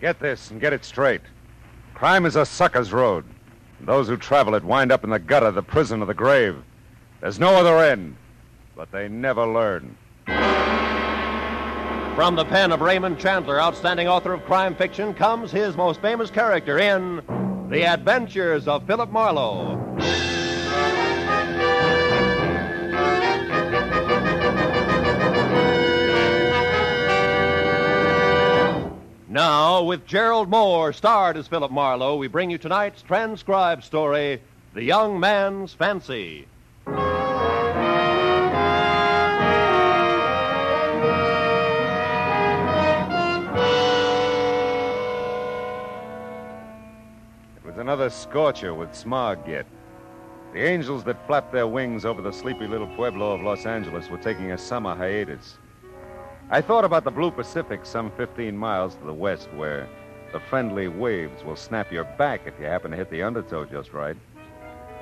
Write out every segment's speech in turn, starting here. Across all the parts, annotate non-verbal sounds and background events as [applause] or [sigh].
Get this and get it straight. Crime is a sucker's road. Those who travel it wind up in the gutter, the prison, or the grave. There's no other end, but they never learn. From the pen of Raymond Chandler, outstanding author of crime fiction, comes his most famous character in The Adventures of Philip Marlowe. Now, with Gerald Mohr, starred as Philip Marlowe, we bring you tonight's transcribed story, The Young Man's Fancy. It was another scorcher with smog yet. The angels that flapped their wings over the sleepy little pueblo of Los Angeles were taking a summer hiatus. I thought about the blue Pacific some 15 miles to the west, where the friendly waves will snap your back if you happen to hit the undertow just right.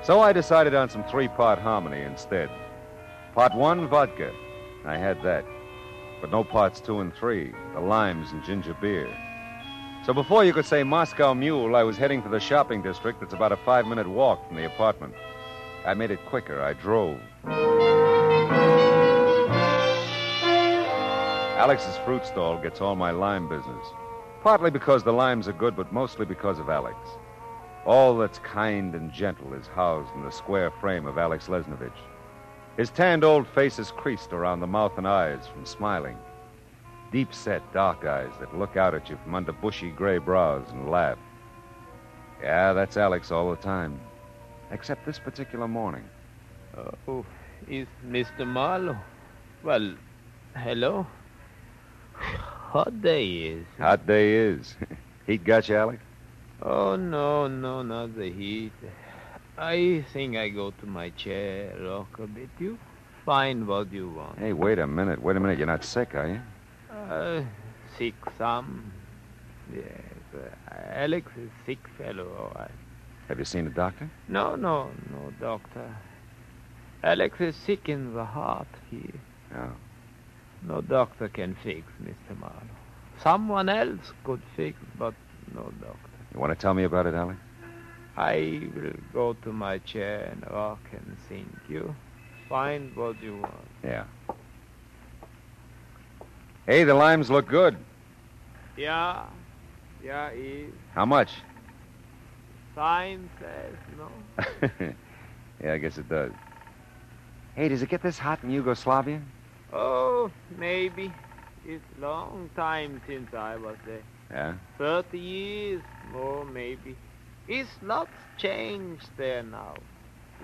So I decided on some three part harmony instead. Part one, vodka. I had that. But no parts two and three, the limes and ginger beer. So before you could say Moscow Mule, I was heading for the shopping district that's about a five minute walk from the apartment. I made it quicker. I drove. Alex's fruit stall gets all my lime business. Partly because the limes are good, but mostly because of Alex. All that's kind and gentle is housed in the square frame of Alex Lesnovich. His tanned old face is creased around the mouth and eyes from smiling. Deep set, dark eyes that look out at you from under bushy gray brows and laugh. Yeah, that's Alex all the time. Except this particular morning. Oh, is Mr. Marlowe? Well, hello. Hot day is. Hot day is. [laughs] Heat got you, Alex? Oh, no, no, not the heat. I think I go to my chair, rock a bit. You find what you want. Hey, wait a minute. Wait a minute. You're not sick, are you? Uh, sick some. Yes, uh, Alex is sick fellow, all right. Have you seen a doctor? No, no, no, doctor. Alex is sick in the heart. He, No. No doctor can fix Mr. Marlowe. Someone else could fix, but no doctor. You want to tell me about it, Alex? I will go to my chair and rock and think. You find what you want. Yeah. Hey, the limes look good. Yeah, yeah, is. How much? Sign says no. [laughs] yeah, I guess it does. Hey, does it get this hot in Yugoslavia? Oh, maybe. It's long time since I was there. Yeah. Thirty years, more maybe. It's lots changed there now.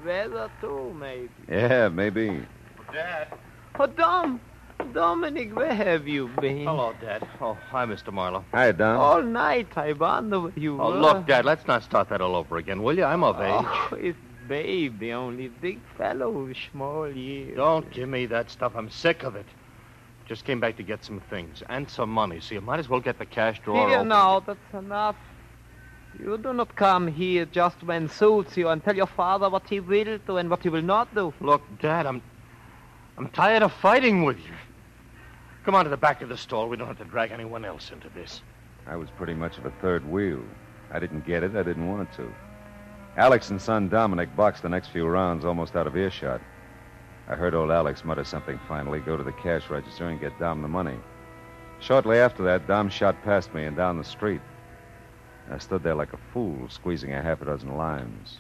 Weather too, maybe. Yeah, maybe. Oh, Dad. Oh, Dom, Dominic, where have you been? Hello, Dad. Oh, hi, Mr. Marlowe. Hi, Don. All night I wonder where you Oh, were. look, Dad, let's not start that all over again, will you? I'm of age. Oh, it's Babe, the only big fellow with small years. Don't give me that stuff. I'm sick of it. Just came back to get some things and some money, so you might as well get the cash drawer Here open. now, that's enough. You do not come here just when suits you and tell your father what he will do and what he will not do. Look, Dad, I'm I'm tired of fighting with you. Come on to the back of the stall. We don't have to drag anyone else into this. I was pretty much of a third wheel. I didn't get it. I didn't want to. Alex and son Dominic boxed the next few rounds almost out of earshot. I heard old Alex mutter something finally, go to the cash register and get Dom the money. Shortly after that, Dom shot past me and down the street. I stood there like a fool, squeezing a half a dozen limes.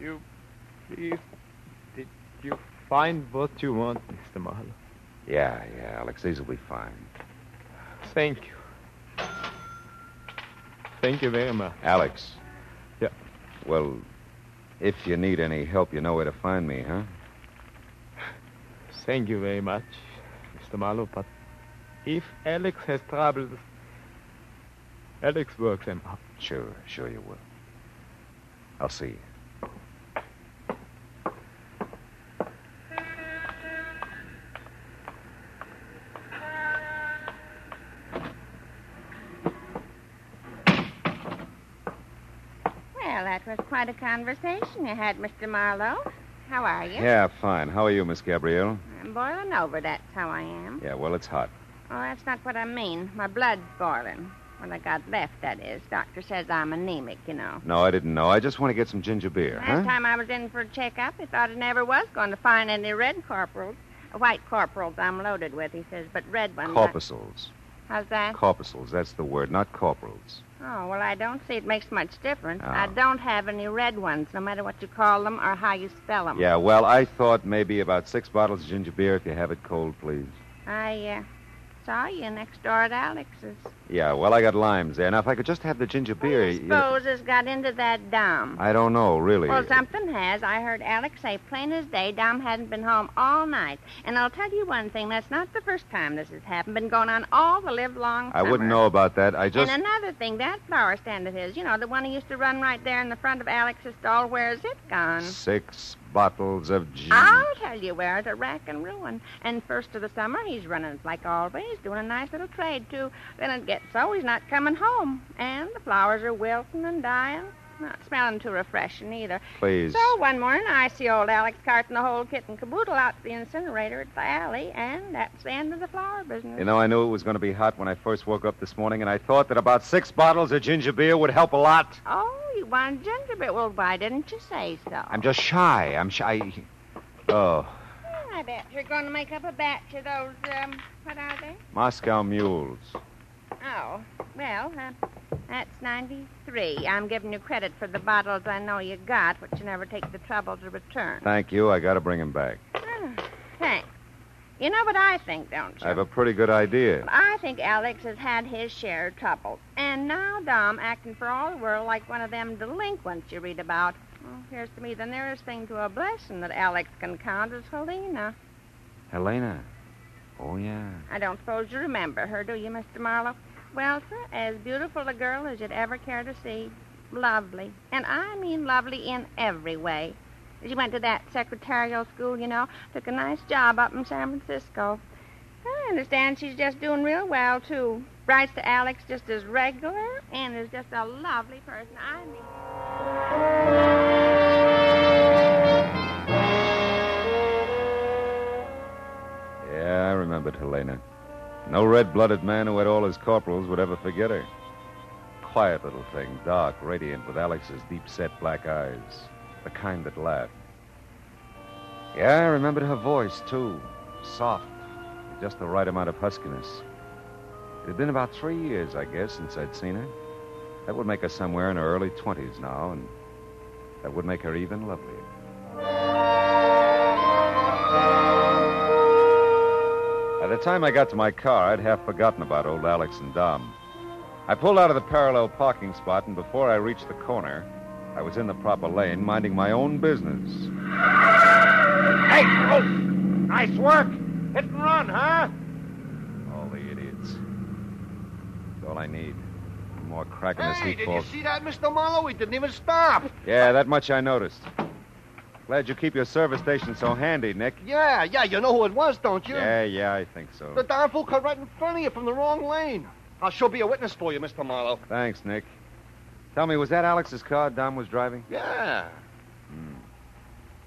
You, please, did you find what you want, Mr. Marlowe? Yeah, yeah, Alex, these will be fine. Thank you. Thank you very much. Alex. Yeah. Well, if you need any help, you know where to find me, huh? Thank you very much, Mr. Marlowe, but if Alex has troubles, Alex works them out. Sure, sure you will. I'll see you. Quite a conversation you had, Mr. Marlowe. How are you? Yeah, fine. How are you, Miss Gabrielle? I'm boiling over, that's how I am. Yeah, well, it's hot. Oh, that's not what I mean. My blood's boiling. What I got left, that is. Doctor says I'm anemic, you know. No, I didn't know. I just want to get some ginger beer, Last huh? time I was in for a checkup, he thought I never was going to find any red corporals. White corporals I'm loaded with, he says, but red ones. I- Corpuscles. How's that? Corpuscles, that's the word, not corporals. Oh, well, I don't see it makes much difference. Oh. I don't have any red ones, no matter what you call them or how you spell them. Yeah, well, I thought maybe about six bottles of ginger beer if you have it cold, please. I uh, saw you next door at Alex's. Yeah, well, I got limes there. Now, if I could just have the ginger beer. I you it's got into that Dom. I don't know, really. Well, something has. I heard Alex say plain as day Dom hadn't been home all night. And I'll tell you one thing, that's not the first time this has happened. Been going on all the live long I wouldn't know about that. I just. And another thing, that flower stand of his, you know, the one he used to run right there in the front of Alex's stall, where's it gone? Six bottles of gin. I'll tell you where, a rack and ruin. And first of the summer, he's running like always, doing a nice little trade, too. Then it gets so he's not coming home. And the flowers are wilting and dying. Not smelling too refreshing either. Please. So one morning, I see old Alex carting the whole kit and caboodle out to the incinerator at the alley, and that's the end of the flower business. You know, I knew it was going to be hot when I first woke up this morning, and I thought that about six bottles of ginger beer would help a lot. Oh, you wanted ginger beer. Well, why didn't you say so? I'm just shy. I'm shy. Oh, I bet you're going to make up a batch of those, um, what are they? Moscow mules. Oh, well, uh, that's 93. I'm giving you credit for the bottles I know you got, but you never take the trouble to return. Thank you. I got to bring him back. Ah, Thanks. You know what I think, don't you? I have a pretty good idea. I think Alex has had his share of trouble. And now Dom acting for all the world like one of them delinquents you read about. Well, appears to me the nearest thing to a blessing that Alex can count is Helena. Helena. Oh, yeah. I don't suppose you remember her, do you, Mr. Marlowe? Well, sir, as beautiful a girl as you'd ever care to see. Lovely. And I mean lovely in every way. She went to that secretarial school, you know, took a nice job up in San Francisco. I understand she's just doing real well, too. Writes to Alex just as regular and is just a lovely person. I mean. Yeah, I remembered Helena. No red blooded man who had all his corporals would ever forget her. Quiet little thing, dark, radiant, with Alex's deep set black eyes. The kind that laughed. Yeah, I remembered her voice, too. Soft, with just the right amount of huskiness. It had been about three years, I guess, since I'd seen her. That would make her somewhere in her early 20s now, and that would make her even lovelier. By the time I got to my car, I'd half forgotten about old Alex and Dom. I pulled out of the parallel parking spot, and before I reached the corner, I was in the proper lane, minding my own business. Hey, oh, nice work. Hit and run, huh? All the idiots. That's all I need. More crack in this Hey, did you see that, Mr. Marlowe? He didn't even stop. Yeah, that much I noticed. Glad you keep your service station so handy, Nick. Yeah, yeah, you know who it was, don't you? Yeah, yeah, I think so. The darn fool cut right in front of you from the wrong lane. I'll sure be a witness for you, Mr. Marlowe. Thanks, Nick. Tell me, was that Alex's car Dom was driving? Yeah. Hmm.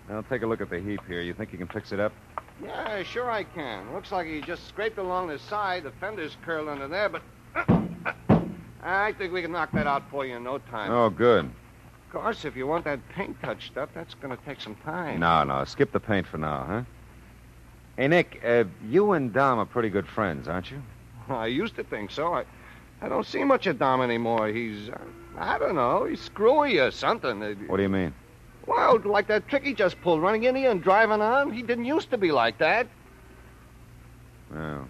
Now, take a look at the heap here. You think you can fix it up? Yeah, sure I can. Looks like he just scraped along the side. The fender's curled under there, but [coughs] I think we can knock that out for you in no time. Oh, good. Of course, if you want that paint touched up, that's going to take some time. No, no. Skip the paint for now, huh? Hey, Nick, uh, you and Dom are pretty good friends, aren't you? [laughs] I used to think so. I, I don't see much of Dom anymore. He's, uh, I don't know, he's screwy or something. Uh, What do you mean? Well, like that trick he just pulled, running in here and driving on. He didn't used to be like that. Well,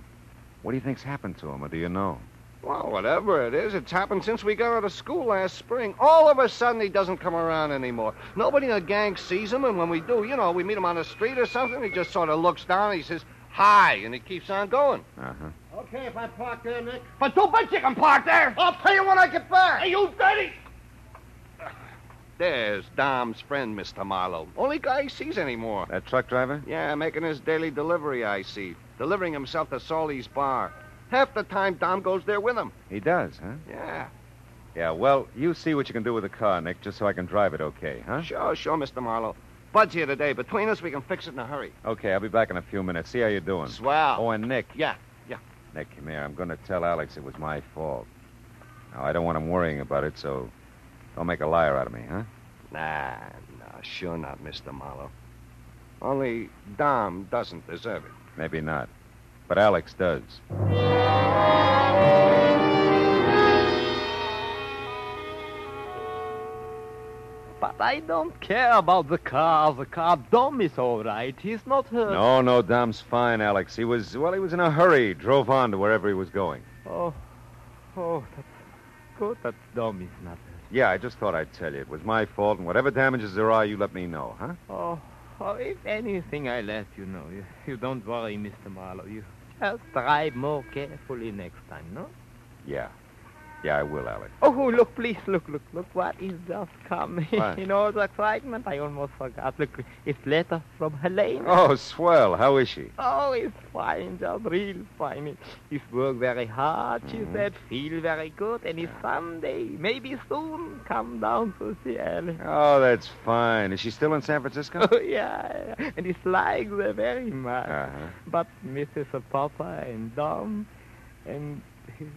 what do you think's happened to him, or do you know? Well, whatever it is, it's happened since we got out of school last spring. All of a sudden, he doesn't come around anymore. Nobody in the gang sees him, and when we do, you know, we meet him on the street or something, he just sort of looks down and he says, hi, and he keeps on going. Uh-huh. Okay, if I park there, Nick. But too big you can park there. I'll pay you when I get back. Hey, you dirty! There's Dom's friend, Mr. Marlowe. Only guy he sees anymore. That truck driver? Yeah, making his daily delivery, I see. Delivering himself to Salty's bar. Half the time, Dom goes there with him. He does, huh? Yeah. Yeah, well, you see what you can do with the car, Nick, just so I can drive it okay, huh? Sure, sure, Mr. Marlowe. Bud's here today. Between us, we can fix it in a hurry. Okay, I'll be back in a few minutes. See how you're doing. Swell. Oh, and Nick, Yeah, yeah. Nick, come here. I'm going to tell Alex it was my fault. Now, I don't want him worrying about it, so don't make a liar out of me, huh? Nah, nah, sure not, Mr. Marlowe. Only Dom doesn't deserve it. Maybe not. But Alex does. But I don't care about the car. The car Dom is all right. He's not hurt. No, no, Dom's fine, Alex. He was, well, he was in a hurry. Drove on to wherever he was going. Oh, oh, that's good that Dom is not hurt. Yeah, I just thought I'd tell you. It was my fault, and whatever damages there are, you let me know, huh? Oh, oh, if anything, I let you know. You, you don't worry, Mr. Marlowe. You just drive more carefully next time, no? Yeah. Yeah, I will, Alex. Oh, look, please, look, look, look what is just coming. What? [laughs] In all the excitement, I almost forgot. Look, it's letter from Helene. Oh, swell. How is she? Oh, it's fine, just real fine. He's worked very hard, she Mhm. said, feel very good, and it's Sunday. Maybe soon come down to see Ellen. Oh, that's fine. Is she still in San Francisco? [laughs] Oh, yeah, and he likes her very much. Uh-huh. But Mrs. Papa and Dom and Mr.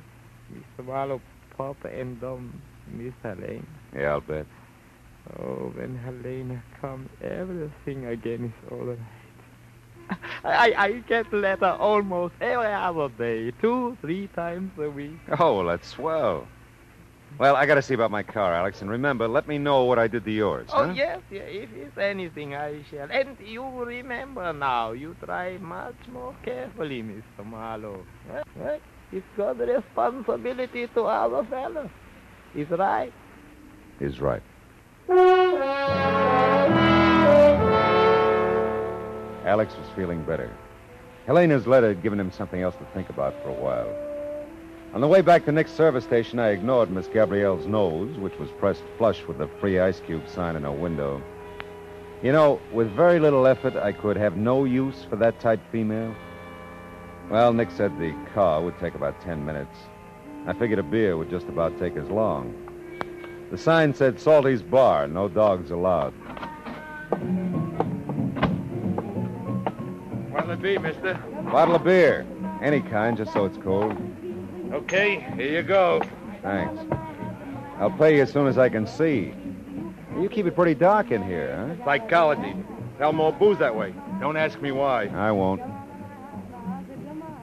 Marlowe, Papa and Dom, Miss Helene. Yeah, I'll bet. Oh, when Helena comes, everything again is all right. I, I get letter almost every other day, two, three times a week. Oh, well, that's swell. Well, I got to see about my car, Alex. And remember, let me know what I did to yours. Oh, huh? yes, yeah, if it's anything, I shall. And you remember now, you try much more carefully, Mr. Marlowe. Right? It's got responsibility to other fellows. Is right. He's right. Alex was feeling better. Helena's letter had given him something else to think about for a while. On the way back to Nick's service station, I ignored Miss Gabrielle's nose, which was pressed flush with the free ice cube sign in her window. You know, with very little effort, I could have no use for that type female. Well, Nick said the car would take about ten minutes. I figured a beer would just about take as long. The sign said Salty's Bar, no dogs allowed. What'll it be, mister? Bottle of beer. Any kind, just so it's cold. Okay, here you go. Thanks. I'll pay you as soon as I can see. You keep it pretty dark in here, huh? Psychology. Sell more booze that way. Don't ask me why. I won't.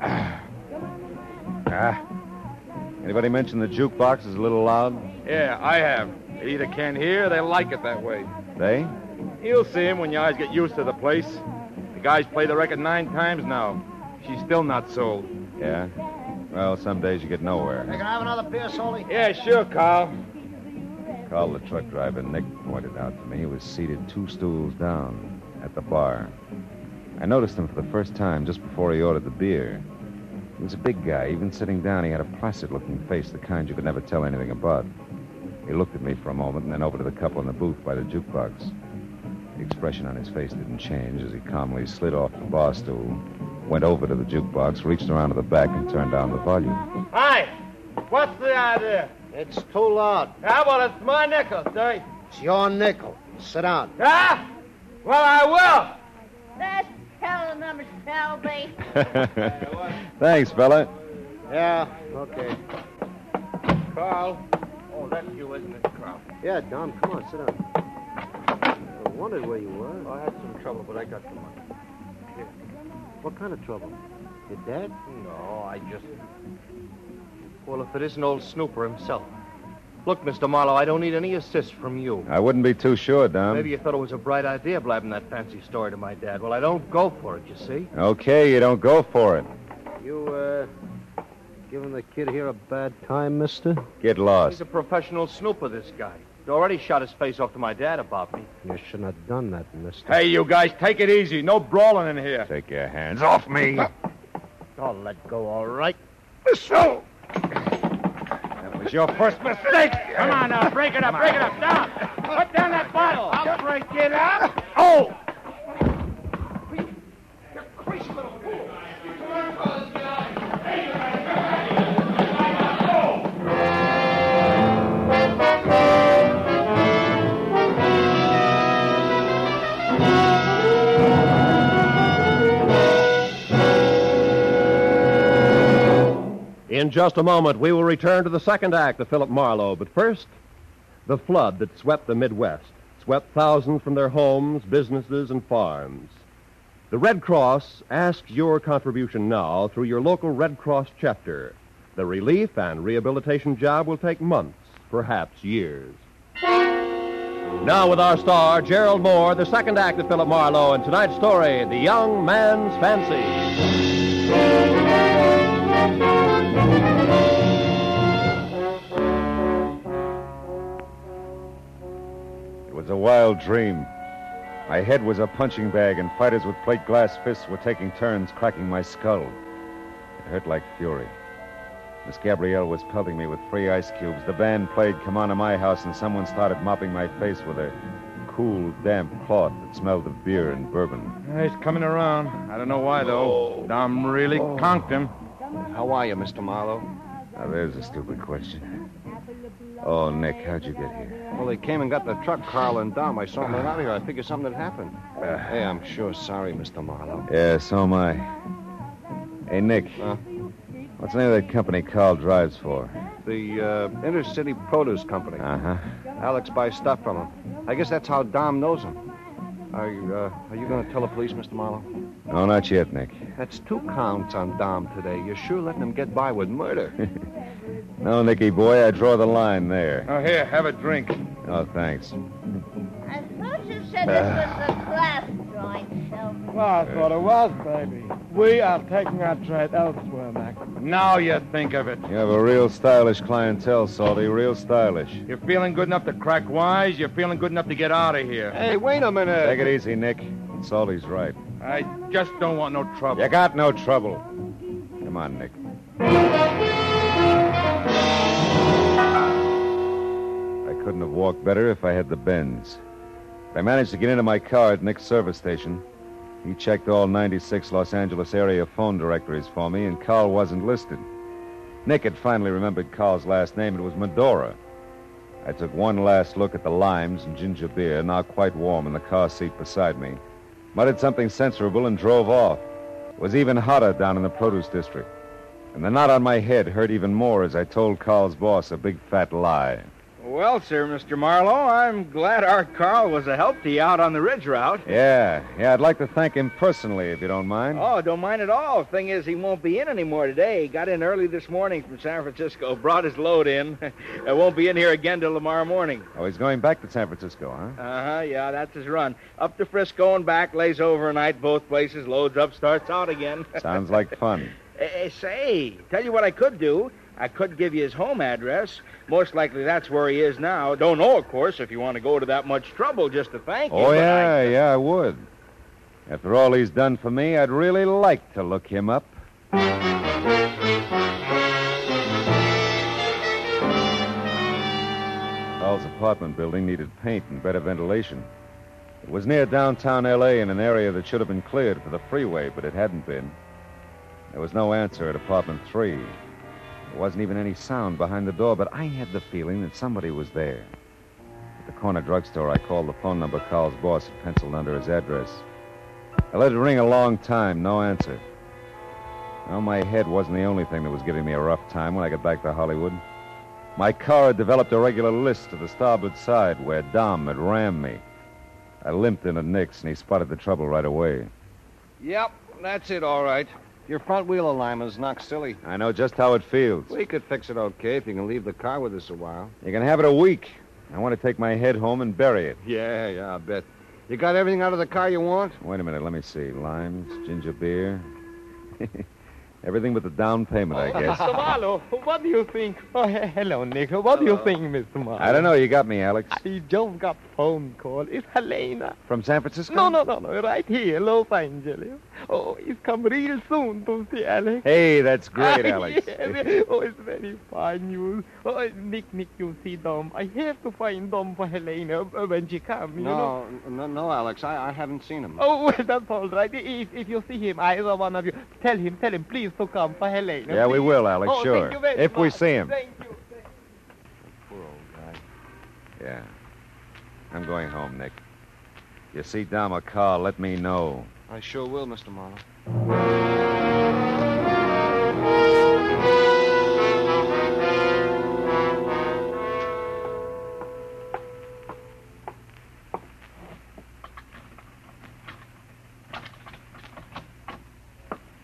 Ah. Anybody mention the jukebox is a little loud? Yeah, I have. They either can't hear or they like it that way. They? You'll see him when your eyes get used to the place. The guy's played the record nine times now. She's still not sold. Yeah. Well, some days you get nowhere. Can I have another beer, Salty? Yeah, sure, Carl. Carl, the truck driver, Nick pointed out to me, He was seated two stools down at the bar. I noticed him for the first time just before he ordered the beer. He was a big guy. Even sitting down, he had a placid looking face, the kind you could never tell anything about. He looked at me for a moment and then over to the couple in the booth by the jukebox. The expression on his face didn't change as he calmly slid off the bar stool, went over to the jukebox, reached around to the back, and turned down the volume. Hi. What's the idea? It's too loud. Ah, How about it's my nickel, say? It's your nickel. Sit down. Huh? Well, I will. That's hell of a number, Selby. [laughs] Thanks, fella. Yeah, okay. Carl. Oh, that's you, isn't it, Carl? Yeah, Dom, come on, sit down. I wondered where you were. I had some trouble, but I got the money. What kind of trouble? Your dad? No, I just. Well, if it isn't old Snooper himself. Look, Mr. Marlowe, I don't need any assist from you. I wouldn't be too sure, Dom. Maybe you thought it was a bright idea blabbing that fancy story to my dad. Well, I don't go for it, you see. Okay, you don't go for it. You, uh, giving the kid here a bad time, mister? Get lost. He's a professional snooper, this guy. He already shot his face off to my dad about me. You shouldn't have done that, mister. Hey, you guys, take it easy. No brawling in here. Take your hands off me. [laughs] I'll let go, all right. So, That was your first mistake. come on now, break it up, break it up. Down. Put down that bottle. I'll break it up. Oh! In just a moment, we will return to the second act of Philip Marlowe. But first, the flood that swept the Midwest, swept thousands from their homes, businesses, and farms. The Red Cross asks your contribution now through your local Red Cross chapter. The relief and rehabilitation job will take months, perhaps years. Now, with our star, Gerald Mohr, the second act of Philip Marlowe, and tonight's story, The Young Man's Fancy. It was a wild dream. My head was a punching bag, and fighters with plate glass fists were taking turns cracking my skull. It hurt like fury. Miss Gabrielle was pelting me with free ice cubes. The band played Come On to My House, and someone started mopping my face with a cool, damp cloth that smelled of beer and bourbon. He's coming around. I don't know why, though. Oh. Dom really conked him. How are you, Mr. Marlowe? Now, there's a stupid question. Oh, Nick, how'd you get here? Well, they came and got the truck, Carl and Dom. I saw them out of here. I figured something had happened. Uh, hey, I'm sure sorry, Mr. Marlowe. Yeah, so am I. Hey, Nick. Huh? What's the name of that company Carl drives for? The uh, Intercity Produce Company. Uh huh. Alex buys stuff from him. I guess that's how Dom knows him. Are you, uh, are you going to tell the police, Mr. Marlowe? No, not yet, Nick. That's two counts on Dom today. You're sure letting him get by with murder. [laughs] No, Nicky boy, I draw the line there. Oh, here, have a drink. Oh, thanks. I thought you said this was a glass joint, Shelby. Well, I thought it was, baby. We are taking our trade elsewhere, Mac. Now you think of it. You have a real stylish clientele, Salty. Real stylish. You're feeling good enough to crack wise. You're feeling good enough to get out of here. hey, wait a minute. Take it easy, Nick. Salty's right. I just don't want no trouble. You got no trouble. Come on, Nick. I couldn't have walked better if I had the bends. I managed to get into my car at Nick's service station. He checked all 96 Los Angeles area phone directories for me, and Carl wasn't listed. Nick had finally remembered Carl's last name. It was Medora. I took one last look at the limes and ginger beer, now quite warm in the car seat beside me, muttered something censorable, and drove off. It was even hotter down in the produce district. And the knot on my head hurt even more as I told Carl's boss a big fat lie. Well, sir, Mr. Marlowe, I'm glad our Carl was a help to you out on the ridge route. Yeah, yeah, I'd like to thank him personally, if you don't mind. Oh, don't mind at all. Thing is, he won't be in anymore today. He got in early this morning from San Francisco, brought his load in. [laughs] I won't be in here again till tomorrow morning. Oh, he's going back to San Francisco, huh? Uh huh, yeah, that's his run. Up to Frisco and back, lays overnight both places, loads up, starts out again. [laughs] Sounds like fun. Eh, say, tell you what I could do. I could give you his home address. Most likely that's where he is now. Don't know, of course, if you want to go to that much trouble just to thank him. Oh, but yeah, I- yeah, I would. After all he's done for me, I'd really like to look him up. Carl's apartment building needed paint and better ventilation. It was near downtown L.A. in an area that should have been cleared for the freeway, but it hadn't been. There was no answer at apartment three. There wasn't even any sound behind the door, but I had the feeling that somebody was there. At the corner drugstore, I called the phone number Carl's boss had penciled under his address. I let it ring a long time, no answer. Well, my head wasn't the only thing that was giving me a rough time when I got back to Hollywood. My car had developed a regular list to the starboard side where Dom had rammed me. I limped into Nick's, and he spotted the trouble right away. Yep, that's it, all right. Your front wheel alignment's knocked silly. I know just how it feels. We could fix it okay if you can leave the car with us a while. You can have it a week. I want to take my head home and bury it. Yeah, yeah, I bet. You got everything out of the car you want? Wait a minute, let me see. Limes, ginger beer. [laughs] Everything but the down payment, I guess. Mr. Marlowe, what do you think? Oh, he- hello, Nick. What do you think, Mr. Marlowe? I don't know. You got me, Alex. I just got phone call. It's Helena. From San Francisco? No, no, no, no. Right here, Los Angeles. Oh, he's come real soon to see Alex. Hey, that's great, Ah, [laughs] Alex. yes. Oh, it's very fine news. Oh, Nick, Nick, you see Dom. I have to find Dom for Helena uh, when she comes, you know. No, no, no, Alex. I, I haven't seen him. Oh, well, [laughs] that's all right. If, if you see him, either one of you, tell him, tell him, please, to come for Helena. Yeah, we will, Alex, oh, sure. Thank you very If we see him. Thank you. Poor old guy. Yeah. I'm going home, Nick. You see Dom a let me know. I sure will, Mr. Marlowe.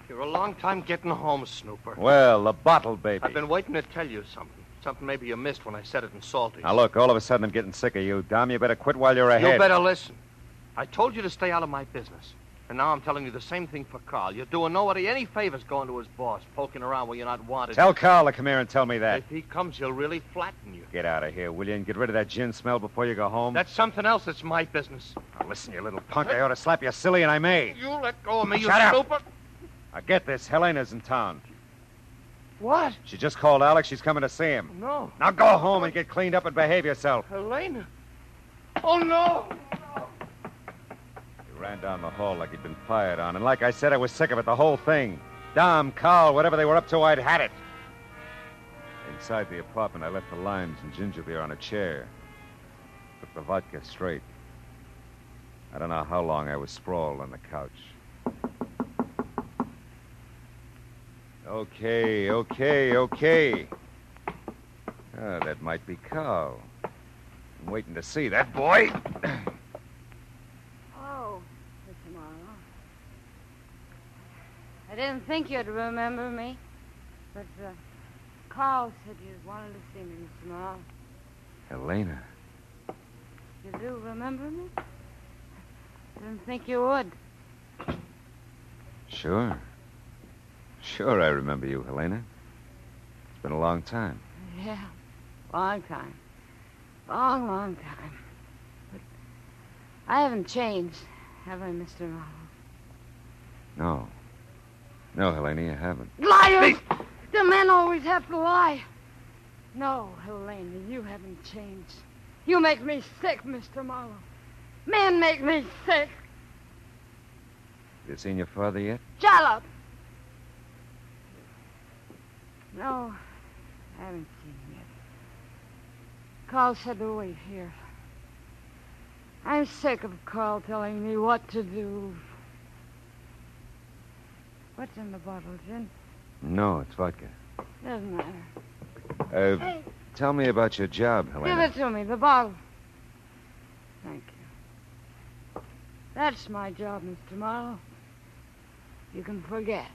You're a long time getting home, Snooper. Well, the bottle baby. I've been waiting to tell you something. Something maybe you missed when I said it in Salty. Now, look, all of a sudden I'm getting sick of you, Dom. You better quit while you're ahead. You better listen. I told you to stay out of my business. And now I'm telling you the same thing for Carl. You're doing nobody any favors going to his boss, poking around where you're not wanted. Tell Carl to come here and tell me that. If he comes, he'll really flatten you. Get out of here, will you, and get rid of that gin smell before you go home? That's something else that's my business. Now, listen, you little punk. I ought to slap you silly, and I may. You let go of me, you Shut up. snooper. Now, get this. Helena's in town. What? She just called Alex. She's coming to see him. No. Now, go home and get cleaned up and behave yourself. Helena. Oh, no. He ran down the hall like he'd been fired on, and like I said, I was sick of it, the whole thing. Dom, Carl, whatever they were up to, I'd had it. Inside the apartment, I left the limes and ginger beer on a chair. Took the vodka straight. I don't know how long I was sprawled on the couch. Okay, okay, okay. Ah, that might be Carl. I'm waiting to see that boy. [clears throat] Oh, Mr. Marlowe. I didn't think you'd remember me, but uh, Carl said you wanted to see me, Mr. Marlowe. Helena. You do remember me? Didn't think you would. Sure. Sure, I remember you, Helena. It's been a long time. Yeah, long time. Long, long time. But I haven't changed, have I, Mr. Marlowe? No. No, Helena, you haven't. Liars! The men always have to lie. No, Helena, you haven't changed. You make me sick, Mr. Marlowe. Men make me sick. Have you seen your father yet? Shut up. No, I haven't seen him yet. Carl said to wait here. I'm sick of Carl telling me what to do. What's in the bottle, Jim? No, it's vodka. Doesn't matter. Uh, Hey, tell me about your job, give it to me, the bottle. Thank you. That's my job, Mr. Marlowe. You can forget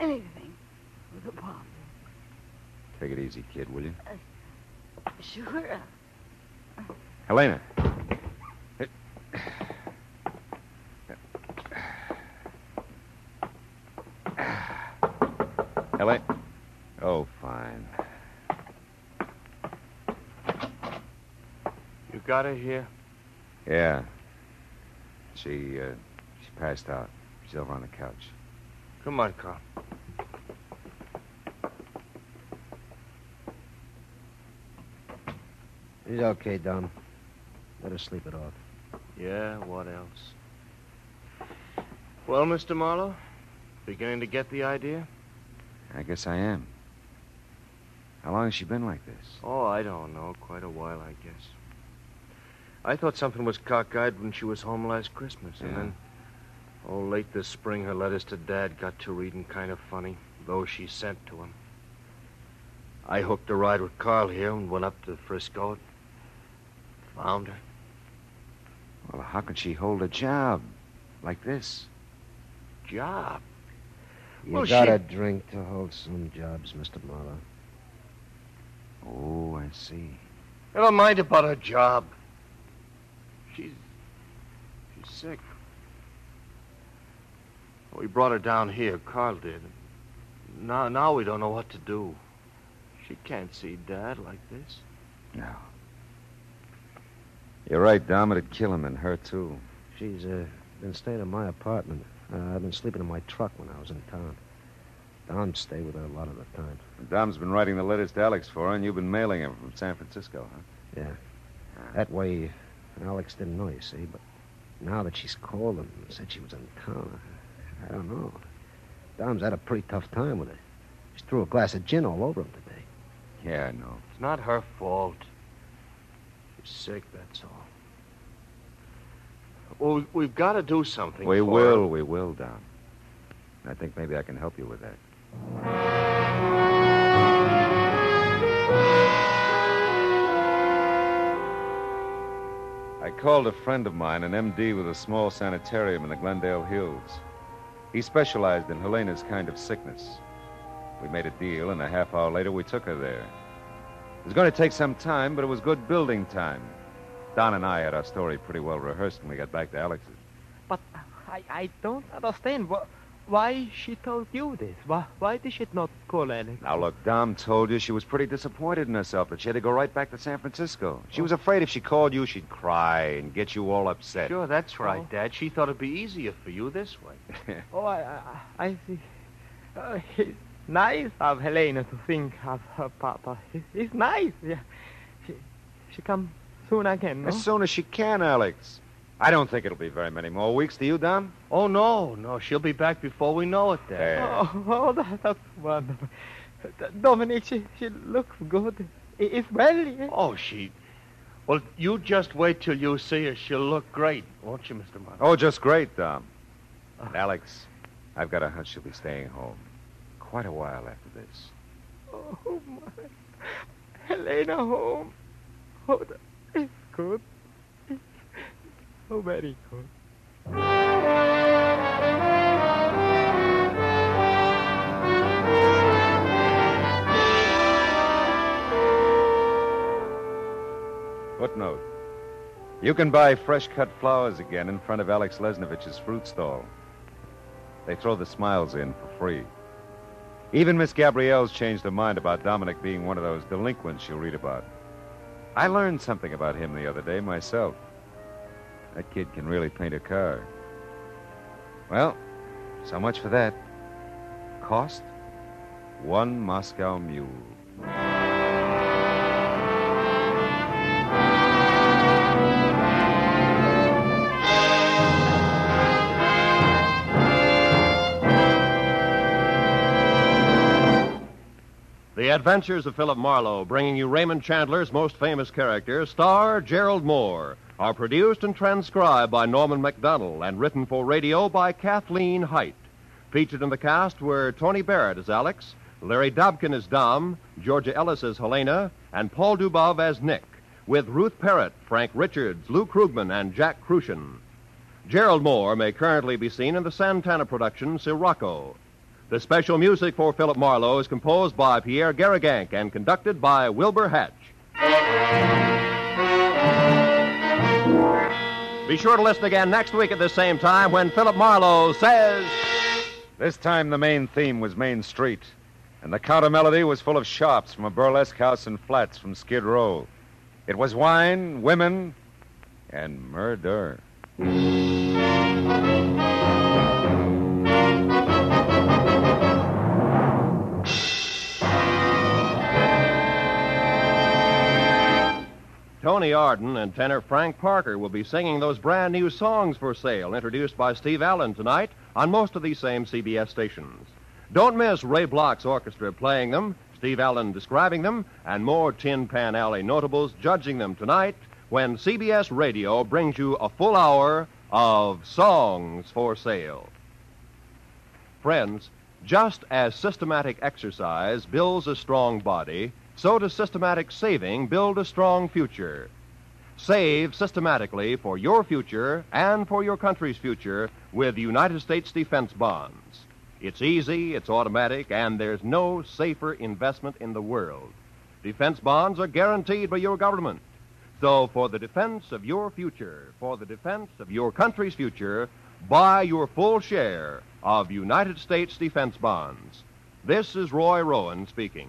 anything with a bomb. Take it easy, kid, will you? Sure. Helena. Helena. Oh, fine. You got her here? Yeah. She, uh, she passed out. She's over on the couch. Come on, Carl. He's okay, Dom. Let her sleep it off. Yeah, what else? Well, Mr. Marlowe, beginning to get the idea? I guess I am. How long has she been like this? Oh, I don't know. Quite a while, I guess. I thought something was cockeyed when she was home last Christmas, and then, oh, late this spring, her letters to Dad got to reading kind of funny, those she sent to him. I hooked a ride with Carl here and went up to Frisco. Found her. Well, how can she hold a job like this? Job? You Well, gotta she- drink to hold some jobs, Mr. Marlowe. Oh, I see. Never mind about her job. She's. She's sick. We brought her down here. Carl did. Now, now we don't know what to do. She can't see Dad like this. No. You're right, Dom. It'd kill him and her, too. She's uh, been staying in my apartment. Uh, I've been sleeping in my truck when I was in town. Dom stayed with her a lot of the time. Dom's been writing the letters to Alex for her, and you've been mailing them from San Francisco, huh? Yeah. That way, Alex didn't know, you see. But now that she's called and said she was in town, I, I don't know. Dom's had a pretty tough time with it. She threw a glass of gin all over him today. Yeah, I know. It's not her fault. She's sick, that's all. Well, we- we've got to do something. We will, her. we will, Don. I think maybe I can help you with that. I called a friend of mine, an MD with a small sanitarium in the Glendale Hills. He specialized in Helena's kind of sickness. We made a deal, and a half hour later we took her there. It was going to take some time, but it was good building time. Don and I had our story pretty well rehearsed when we got back to Alex's. But I, I don't understand. Wh- why she told you this? Why, why did she not call Alex? Now, look, Dom told you she was pretty disappointed in herself that she had to go right back to San Francisco. She was afraid if she called you, she'd cry and get you all upset. Sure, that's right, Oh. Dad. She thought it'd be easier for you this way. [laughs] Oh, I, I, I see. Uh, it's nice of Helena to think of her papa. It's, it's nice. Yeah. She, she come soon again, no? As soon as she can, Alex. I don't think it'll be very many more weeks. Do you, Dom? Oh, no, no. She'll be back before we know it, Dad. Oh, oh that, that's wonderful. D- Dominic, she, she looks good. I- It's well, yeah? Oh, she. Well, you just wait till you see her. She'll look great, won't you, Mr. Martin? Oh, just great, Dom. And Alex, I've got a hunch she'll be staying home quite a while after this. Oh, my. Helena home. Oh, that, it's good. Very good. Footnote. You can buy fresh cut flowers again in front of Alex Lesnovich's fruit stall. They throw the smiles in for free. Even Miss Gabrielle's changed her mind about Dominic being one of those delinquents you'll read about. I learned something about him the other day myself. That kid can really paint a car. Well, so much for that. Cost? One Moscow mule. The Adventures of Philip Marlowe, bringing you Raymond Chandler's most famous character, star Gerald Mohr, are produced and transcribed by Norman Macdonnell and written for radio by Kathleen Hite. Featured in the cast were Tony Barrett as Alex, Larry Dobkin as Dom, Georgia Ellis as Helena, and Paul Dubov as Nick, with Ruth Perrott, Frank Richards, Lou Krugman, and Jack Kruschen. Gerald Mohr may currently be seen in the Santana production Sirocco. The special music for Philip Marlowe is composed by Pierre Garrigank and conducted by Wilbur Hatch. Be sure to listen again next week at the same time when Philip Marlowe says. This time the main theme was Main Street, and the counter melody was full of sharps from a burlesque house and flats from Skid Row. It was wine, women, and murder. Tony Arden and tenor Frank Parker will be singing those brand new songs for sale introduced by Steve Allen tonight on most of these same CBS stations. Don't miss Ray Bloch's orchestra playing them, Steve Allen describing them, and more Tin Pan Alley notables judging them tonight when CBS Radio brings you a full hour of songs for sale. Friends, just as systematic exercise builds a strong body, so does systematic saving build a strong future. Save systematically for your future and for your country's future with United States defense bonds. It's easy, it's automatic, and there's no safer investment in the world. Defense bonds are guaranteed by your government. So, for the defense of your future, for the defense of your country's future, buy your full share of United States defense bonds. This is Roy Rowan speaking.